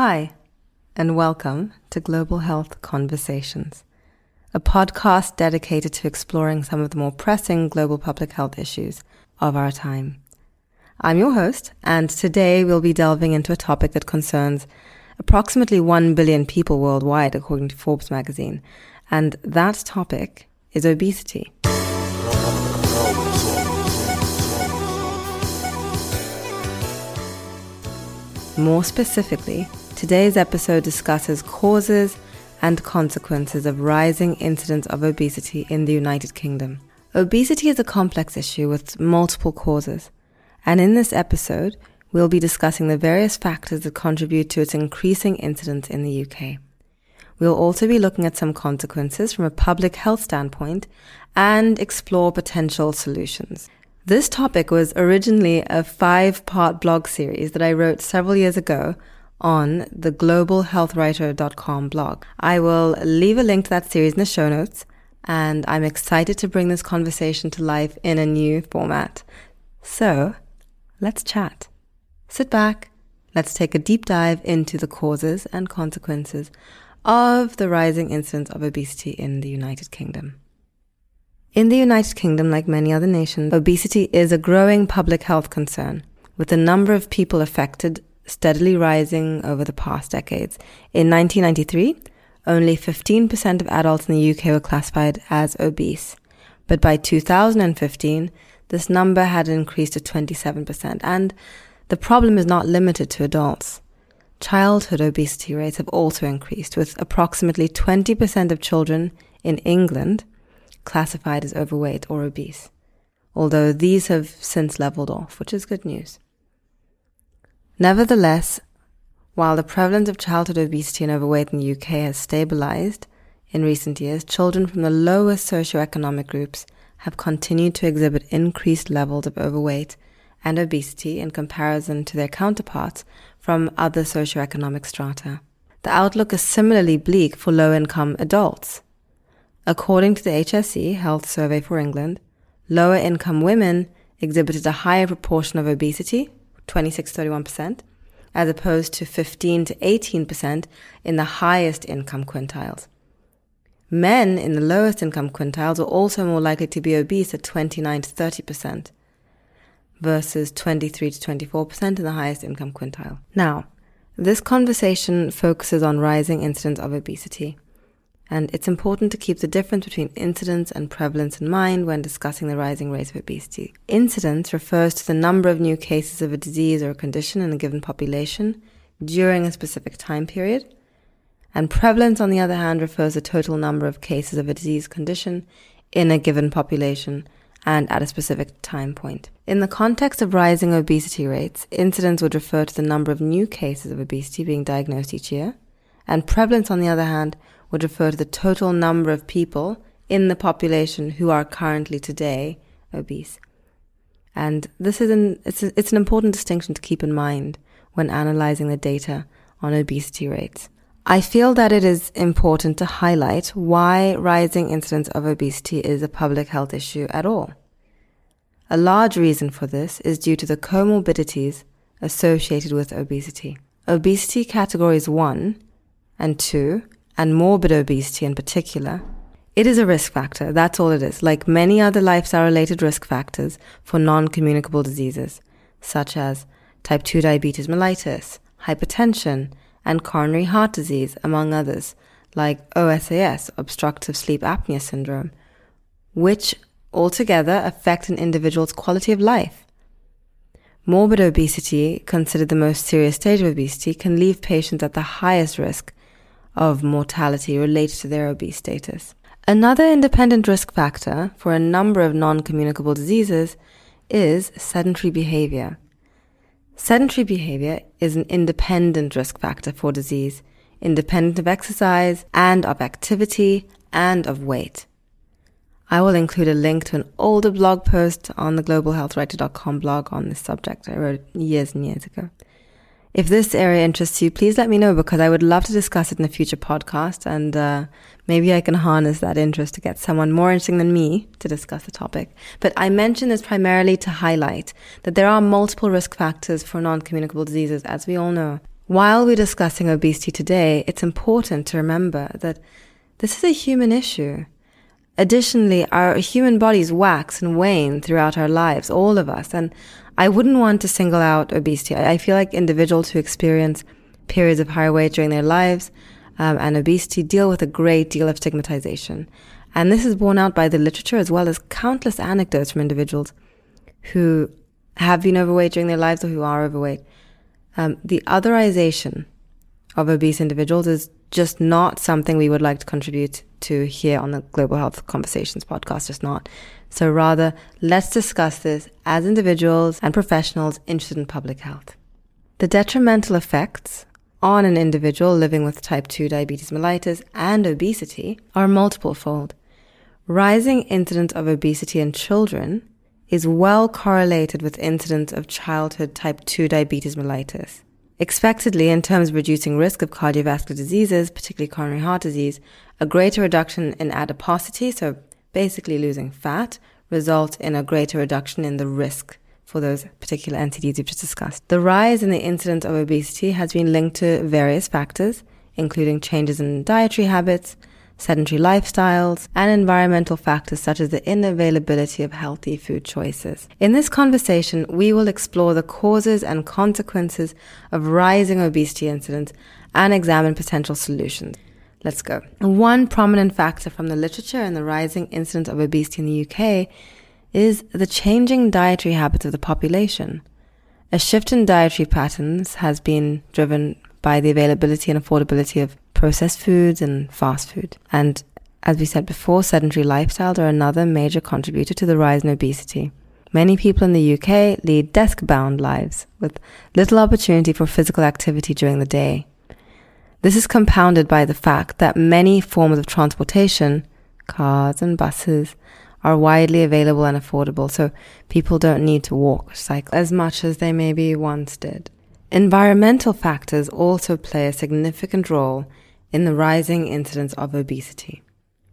Hi, and welcome to Global Health Conversations, a podcast dedicated to exploring some of the more pressing global public health issues of our time. I'm your host, and today we'll be delving into a topic that concerns approximately 1 billion people worldwide, according to Forbes magazine, and that topic is obesity. More specifically, today's episode discusses causes and consequences of rising incidence of obesity in the United Kingdom. Obesity is a complex issue with multiple causes, and in this episode, we'll be discussing the various factors that contribute to its increasing incidence in the UK. We'll also be looking at some consequences from a public health standpoint and explore potential solutions. This topic was originally a five part blog series that I wrote several years ago on the globalhealthwriter.com blog. I will leave a link to that series in the show notes, and I'm excited to bring this conversation to life in a new format. So, let's chat. Sit back, let's take a deep dive into the causes and consequences of the rising incidence of obesity in the United Kingdom. In the United Kingdom, like many other nations, obesity is a growing public health concern, with the number of people affected steadily rising over the past decades. In 1993, only 15% of adults in the UK were classified as obese. But by 2015, this number had increased to 27%. And the problem is not limited to adults. Childhood obesity rates have also increased, with approximately 20% of children in England classified as overweight or obese, although these have since leveled off, which is good news. Nevertheless, while the prevalence of childhood obesity and overweight in the UK has stabilized in recent years, children from the lowest socioeconomic groups have continued to exhibit increased levels of overweight and obesity in comparison to their counterparts from other socioeconomic strata. The outlook is similarly bleak for low income adults. According to the HSE Health Survey for England, lower income women exhibited a higher proportion of obesity, 26 31%, as opposed to 15 to 18% in the highest income quintiles. Men in the lowest income quintiles are also more likely to be obese at 29 to 30% versus 23 to 24% in the highest income quintile. Now, this conversation focuses on rising incidence of obesity and it's important to keep the difference between incidence and prevalence in mind when discussing the rising rates of obesity. Incidence refers to the number of new cases of a disease or a condition in a given population during a specific time period. And prevalence, on the other hand, refers to the total number of cases of a disease condition in a given population and at a specific time point. In the context of rising obesity rates, incidence would refer to the number of new cases of obesity being diagnosed each year, and prevalence, on the other hand, would refer to the total number of people in the population who are currently today obese. And this is an, it's, a, it's an important distinction to keep in mind when analyzing the data on obesity rates. I feel that it is important to highlight why rising incidence of obesity is a public health issue at all. A large reason for this is due to the comorbidities associated with obesity. Obesity categories 1 and 2 and morbid obesity in particular, it is a risk factor. That's all it is. Like many other lifestyle related risk factors for non communicable diseases, such as type 2 diabetes mellitus, hypertension, and coronary heart disease, among others, like OSAS, obstructive sleep apnea syndrome, which altogether affect an individual's quality of life. Morbid obesity, considered the most serious stage of obesity, can leave patients at the highest risk of mortality related to their obese status. Another independent risk factor for a number of non communicable diseases is sedentary behavior. Sedentary behavior is an independent risk factor for disease, independent of exercise and of activity and of weight. I will include a link to an older blog post on the globalhealthwriter.com blog on this subject I wrote years and years ago. If this area interests you, please let me know because I would love to discuss it in a future podcast and uh, maybe I can harness that interest to get someone more interesting than me to discuss the topic. But I mention this primarily to highlight that there are multiple risk factors for non communicable diseases, as we all know. While we're discussing obesity today, it's important to remember that this is a human issue. Additionally, our human bodies wax and wane throughout our lives, all of us. And I wouldn't want to single out obesity. I feel like individuals who experience periods of higher weight during their lives um, and obesity deal with a great deal of stigmatization. And this is borne out by the literature as well as countless anecdotes from individuals who have been overweight during their lives or who are overweight um, the otherization of obese individuals is just not something we would like to contribute to here on the Global Health Conversations podcast, just not. So rather, let's discuss this as individuals and professionals interested in public health. The detrimental effects on an individual living with type 2 diabetes mellitus and obesity are multiple fold. Rising incidence of obesity in children is well correlated with incidence of childhood type 2 diabetes mellitus. Expectedly, in terms of reducing risk of cardiovascular diseases, particularly coronary heart disease, a greater reduction in adiposity, so basically losing fat, results in a greater reduction in the risk for those particular NCDs we've just discussed. The rise in the incidence of obesity has been linked to various factors, including changes in dietary habits, sedentary lifestyles, and environmental factors such as the inavailability of healthy food choices. In this conversation, we will explore the causes and consequences of rising obesity incidence and examine potential solutions. Let's go. One prominent factor from the literature in the rising incidence of obesity in the UK is the changing dietary habits of the population. A shift in dietary patterns has been driven by the availability and affordability of processed foods and fast food. And as we said before, sedentary lifestyles are another major contributor to the rise in obesity. Many people in the UK lead desk bound lives with little opportunity for physical activity during the day. This is compounded by the fact that many forms of transportation, cars and buses, are widely available and affordable, so people don't need to walk or cycle as much as they maybe once did. Environmental factors also play a significant role in the rising incidence of obesity.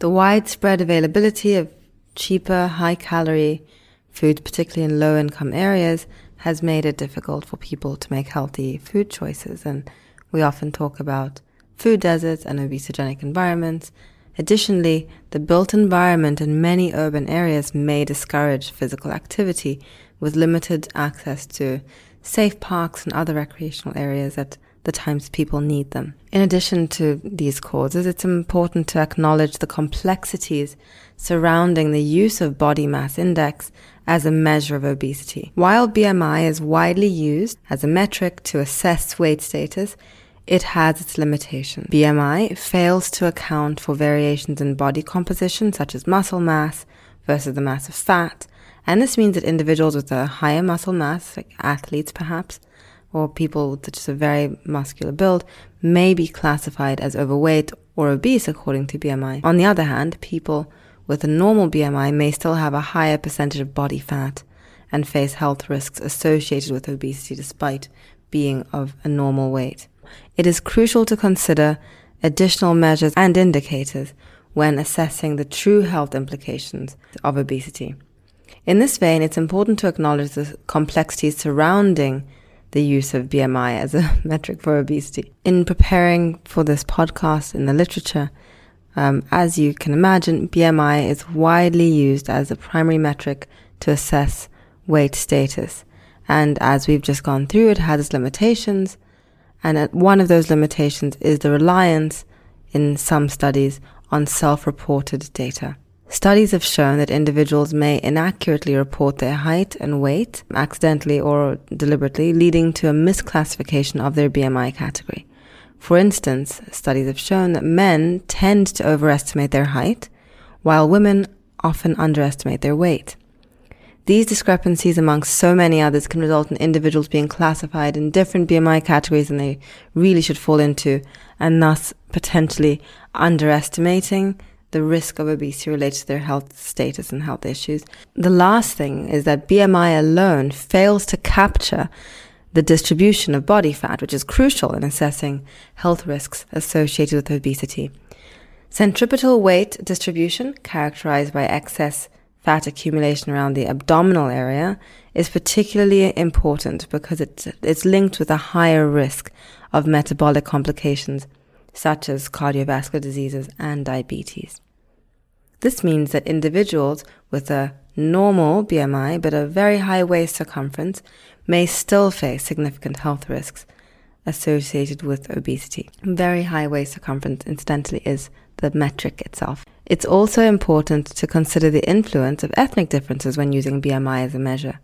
The widespread availability of cheaper, high calorie food, particularly in low income areas, has made it difficult for people to make healthy food choices. And we often talk about food deserts and obesogenic environments. Additionally, the built environment in many urban areas may discourage physical activity with limited access to safe parks and other recreational areas at the times people need them. In addition to these causes, it's important to acknowledge the complexities surrounding the use of body mass index as a measure of obesity. While BMI is widely used as a metric to assess weight status, it has its limitations. BMI fails to account for variations in body composition, such as muscle mass versus the mass of fat, and this means that individuals with a higher muscle mass, like athletes perhaps, or people with just a very muscular build, may be classified as overweight or obese according to BMI. On the other hand, people with a normal BMI may still have a higher percentage of body fat and face health risks associated with obesity despite being of a normal weight. It is crucial to consider additional measures and indicators when assessing the true health implications of obesity. In this vein, it's important to acknowledge the complexities surrounding the use of BMI as a metric for obesity. In preparing for this podcast in the literature, um, as you can imagine, BMI is widely used as a primary metric to assess weight status. And as we've just gone through, it has its limitations. And one of those limitations is the reliance in some studies on self-reported data. Studies have shown that individuals may inaccurately report their height and weight, accidentally or deliberately, leading to a misclassification of their BMI category. For instance, studies have shown that men tend to overestimate their height, while women often underestimate their weight. These discrepancies amongst so many others can result in individuals being classified in different BMI categories than they really should fall into, and thus potentially underestimating the risk of obesity related to their health status and health issues. The last thing is that BMI alone fails to capture the distribution of body fat, which is crucial in assessing health risks associated with obesity. Centripetal weight distribution, characterized by excess fat accumulation around the abdominal area is particularly important because it's, it's linked with a higher risk of metabolic complications such as cardiovascular diseases and diabetes. This means that individuals with a normal BMI but a very high waist circumference may still face significant health risks associated with obesity. Very high waist circumference, incidentally, is the metric itself. It's also important to consider the influence of ethnic differences when using BMI as a measure.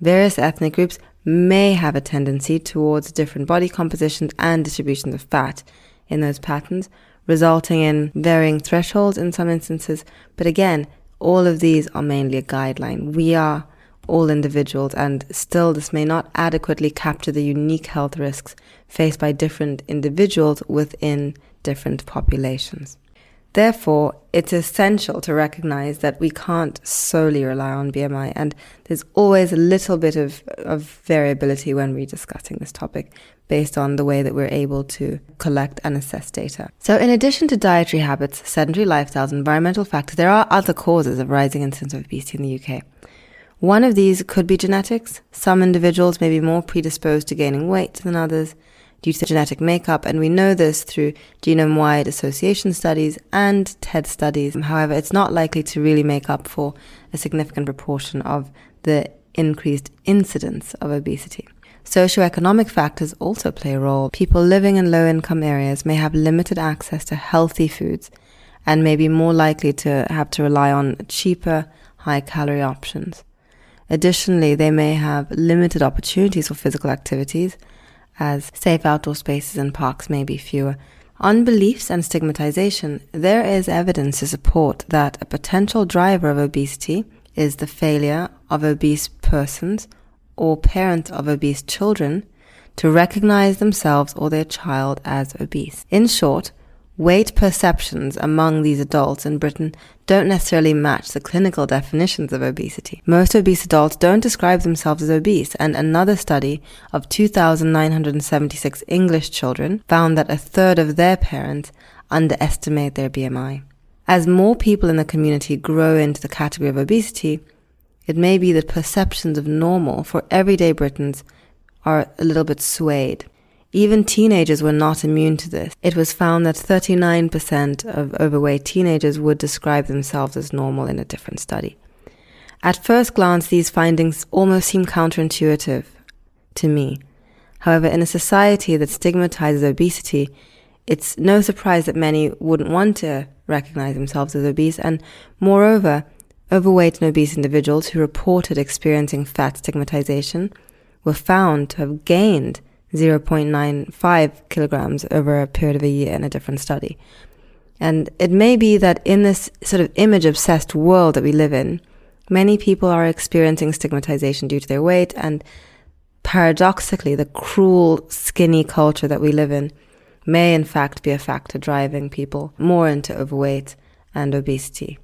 Various ethnic groups may have a tendency towards different body compositions and distributions of fat in those patterns, resulting in varying thresholds in some instances. But again, all of these are mainly a guideline. We are all individuals, and still, this may not adequately capture the unique health risks faced by different individuals within different populations. Therefore, it's essential to recognize that we can't solely rely on BMI, and there's always a little bit of, of variability when we're discussing this topic based on the way that we're able to collect and assess data. So, in addition to dietary habits, sedentary lifestyles, environmental factors, there are other causes of rising incidence of obesity in the UK. One of these could be genetics. Some individuals may be more predisposed to gaining weight than others due to genetic makeup, and we know this through genome wide association studies and TED studies. However, it's not likely to really make up for a significant proportion of the increased incidence of obesity. Socioeconomic factors also play a role. People living in low income areas may have limited access to healthy foods and may be more likely to have to rely on cheaper, high calorie options. Additionally, they may have limited opportunities for physical activities, as safe outdoor spaces and parks may be fewer. On beliefs and stigmatization, there is evidence to support that a potential driver of obesity is the failure of obese persons or parents of obese children to recognize themselves or their child as obese. In short, Weight perceptions among these adults in Britain don't necessarily match the clinical definitions of obesity. Most obese adults don't describe themselves as obese, and another study of 2,976 English children found that a third of their parents underestimate their BMI. As more people in the community grow into the category of obesity, it may be that perceptions of normal for everyday Britons are a little bit swayed. Even teenagers were not immune to this. It was found that 39% of overweight teenagers would describe themselves as normal in a different study. At first glance, these findings almost seem counterintuitive to me. However, in a society that stigmatizes obesity, it's no surprise that many wouldn't want to recognize themselves as obese, and moreover, overweight and obese individuals who reported experiencing fat stigmatization were found to have gained 0.95 kilograms over a period of a year in a different study. And it may be that in this sort of image obsessed world that we live in, many people are experiencing stigmatization due to their weight and paradoxically the cruel skinny culture that we live in may in fact be a factor driving people more into overweight and obesity.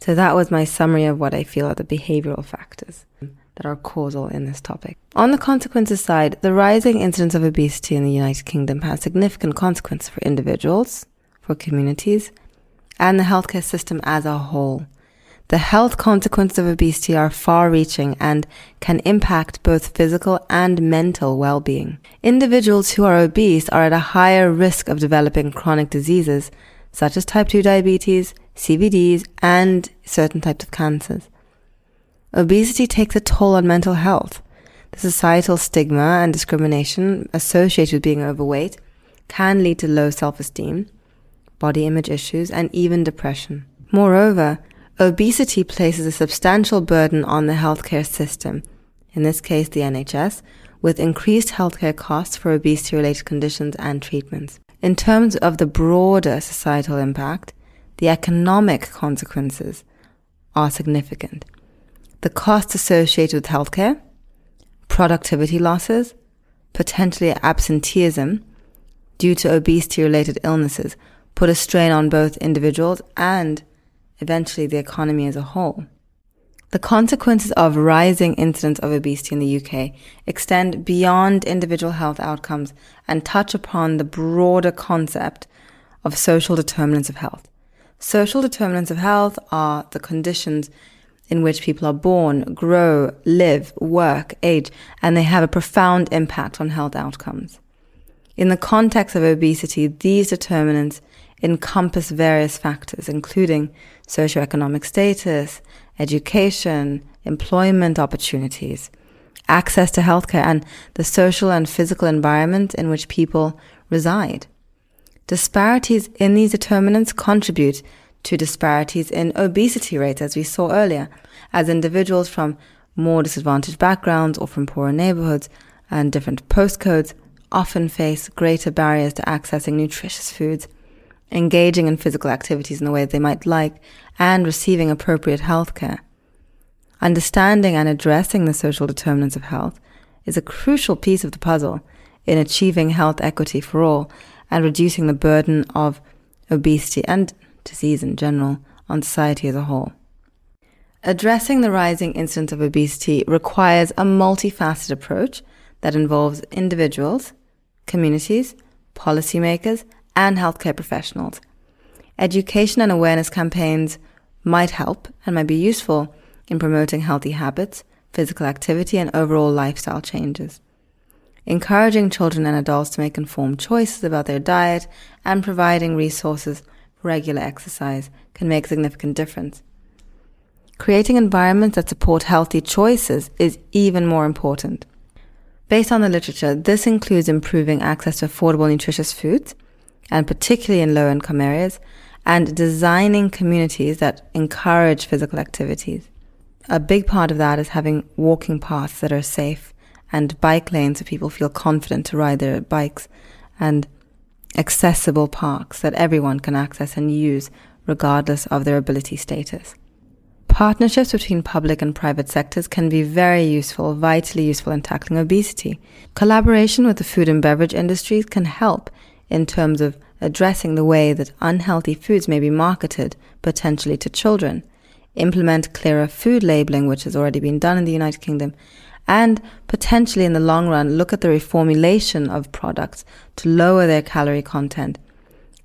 So that was my summary of what I feel are the behavioral factors that are causal in this topic. On the consequences side, the rising incidence of obesity in the United Kingdom has significant consequences for individuals, for communities, and the healthcare system as a whole. The health consequences of obesity are far reaching and can impact both physical and mental well being. Individuals who are obese are at a higher risk of developing chronic diseases such as type 2 diabetes, CVDs, and certain types of cancers. Obesity takes a toll on mental health. The societal stigma and discrimination associated with being overweight can lead to low self esteem, body image issues, and even depression. Moreover, obesity places a substantial burden on the healthcare system, in this case the NHS, with increased healthcare costs for obesity related conditions and treatments. In terms of the broader societal impact, the economic consequences are significant the costs associated with healthcare, productivity losses, potentially absenteeism due to obesity related illnesses put a strain on both individuals and eventually the economy as a whole. The consequences of rising incidence of obesity in the UK extend beyond individual health outcomes and touch upon the broader concept of social determinants of health. Social determinants of health are the conditions in which people are born, grow, live, work, age, and they have a profound impact on health outcomes. In the context of obesity, these determinants encompass various factors, including socioeconomic status, education, employment opportunities, access to healthcare, and the social and physical environment in which people reside. Disparities in these determinants contribute to disparities in obesity rates, as we saw earlier, as individuals from more disadvantaged backgrounds or from poorer neighborhoods and different postcodes often face greater barriers to accessing nutritious foods, engaging in physical activities in the way they might like, and receiving appropriate health care. Understanding and addressing the social determinants of health is a crucial piece of the puzzle in achieving health equity for all and reducing the burden of obesity and disease in general on society as a whole. Addressing the rising incidence of obesity requires a multifaceted approach that involves individuals, communities, policymakers, and healthcare professionals. Education and awareness campaigns might help and might be useful in promoting healthy habits, physical activity, and overall lifestyle changes. Encouraging children and adults to make informed choices about their diet and providing resources regular exercise can make a significant difference. Creating environments that support healthy choices is even more important. Based on the literature, this includes improving access to affordable nutritious foods, and particularly in low income areas, and designing communities that encourage physical activities. A big part of that is having walking paths that are safe and bike lanes so people feel confident to ride their bikes and accessible parks that everyone can access and use regardless of their ability status. Partnerships between public and private sectors can be very useful, vitally useful in tackling obesity. Collaboration with the food and beverage industries can help in terms of addressing the way that unhealthy foods may be marketed potentially to children. Implement clearer food labeling, which has already been done in the United Kingdom, and potentially in the long run look at the reformulation of products to lower their calorie content.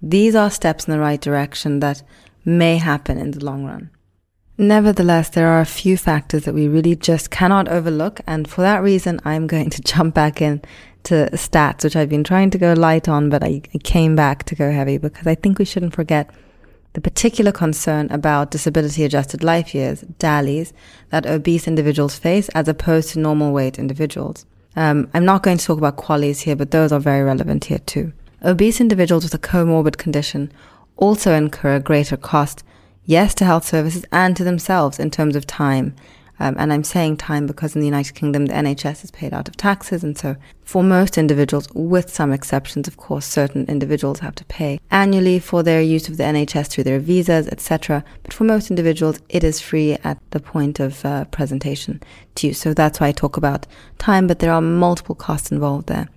These are steps in the right direction that may happen in the long run. Nevertheless, there are a few factors that we really just cannot overlook. And for that reason, I'm going to jump back in to stats, which I've been trying to go light on, but I, came back to go heavy because I think we shouldn't forget the particular concern about disability adjusted life years, DALYs, that obese individuals face as opposed to normal weight individuals. Um, I'm not going to talk about QALYs here, but those are very relevant here too. Obese individuals with a comorbid condition also incur a greater cost yes to health services and to themselves in terms of time. Um, and I'm saying time because in the United Kingdom, the NHS is paid out of taxes. And so for most individuals, with some exceptions, of course, certain individuals have to pay annually for their use of the NHS through their visas, etc. But for most individuals, it is free at the point of uh, presentation to you. So that's why I talk about time, but there are multiple costs involved there.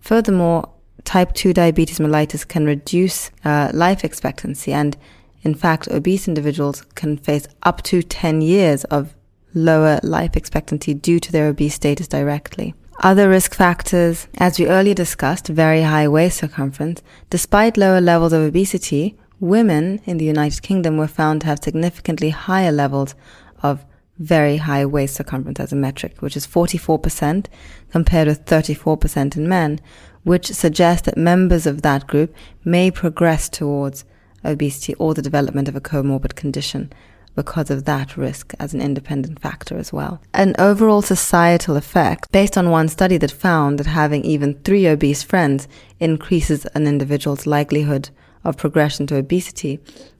Furthermore, type 2 diabetes mellitus can reduce uh, life expectancy and in fact, obese individuals can face up to 10 years of lower life expectancy due to their obese status directly. Other risk factors, as we earlier discussed, very high waist circumference. Despite lower levels of obesity, women in the United Kingdom were found to have significantly higher levels of very high waist circumference as a metric, which is 44% compared with 34% in men, which suggests that members of that group may progress towards obesity or the development of a comorbid condition because of that risk as an independent factor as well. An overall societal effect based on one study that found that having even three obese friends increases an individual's likelihood of progression to obesity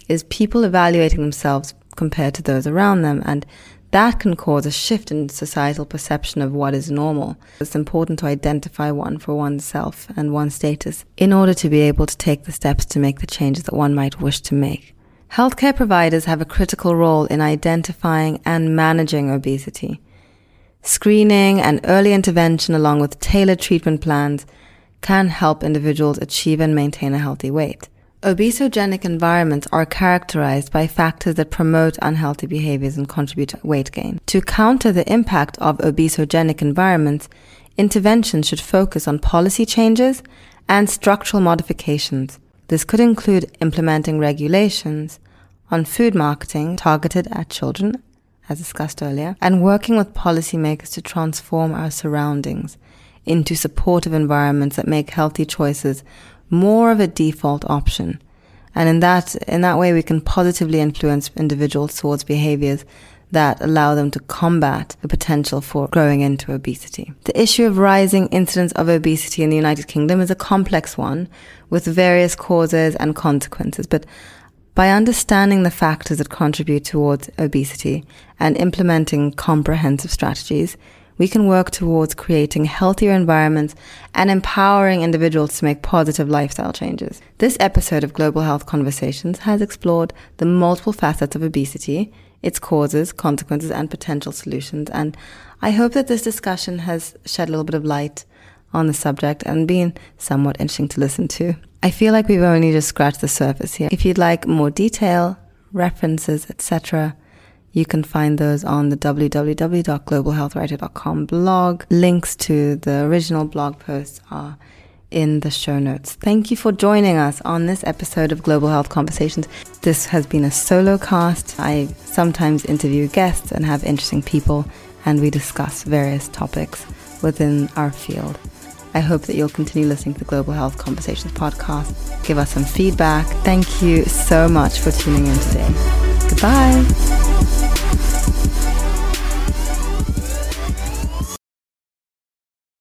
is people evaluating themselves compared to those around them and that can cause a shift in societal perception of what is normal. It's important to identify one for oneself and one's status in order to be able to take the steps to make the changes that one might wish to make. Healthcare providers have a critical role in identifying and managing obesity. Screening and early intervention along with tailored treatment plans can help individuals achieve and maintain a healthy weight. Obesogenic environments are characterized by factors that promote unhealthy behaviors and contribute to weight gain. To counter the impact of obesogenic environments, interventions should focus on policy changes and structural modifications. This could include implementing regulations on food marketing targeted at children as discussed earlier, and working with policymakers to transform our surroundings into supportive environments that make healthy choices more of a default option. And in that, in that way, we can positively influence individuals towards behaviors that allow them to combat the potential for growing into obesity. The issue of rising incidence of obesity in the United Kingdom is a complex one with various causes and consequences, but by understanding the factors that contribute towards obesity and implementing comprehensive strategies, we can work towards creating healthier environments and empowering individuals to make positive lifestyle changes. This episode of Global Health Conversations has explored the multiple facets of obesity, its causes, consequences, and potential solutions. And I hope that this discussion has shed a little bit of light on the subject and been somewhat interesting to listen to. I feel like we've only just scratched the surface here. If you'd like more detail, references, etc., you can find those on the www.globalhealthwriter.com blog. Links to the original blog posts are in the show notes. Thank you for joining us on this episode of Global Health Conversations. This has been a solo cast. I sometimes interview guests and have interesting people, and we discuss various topics within our field. I hope that you'll continue listening to the Global Health Conversations podcast. Give us some feedback. Thank you so much for tuning in today. Goodbye.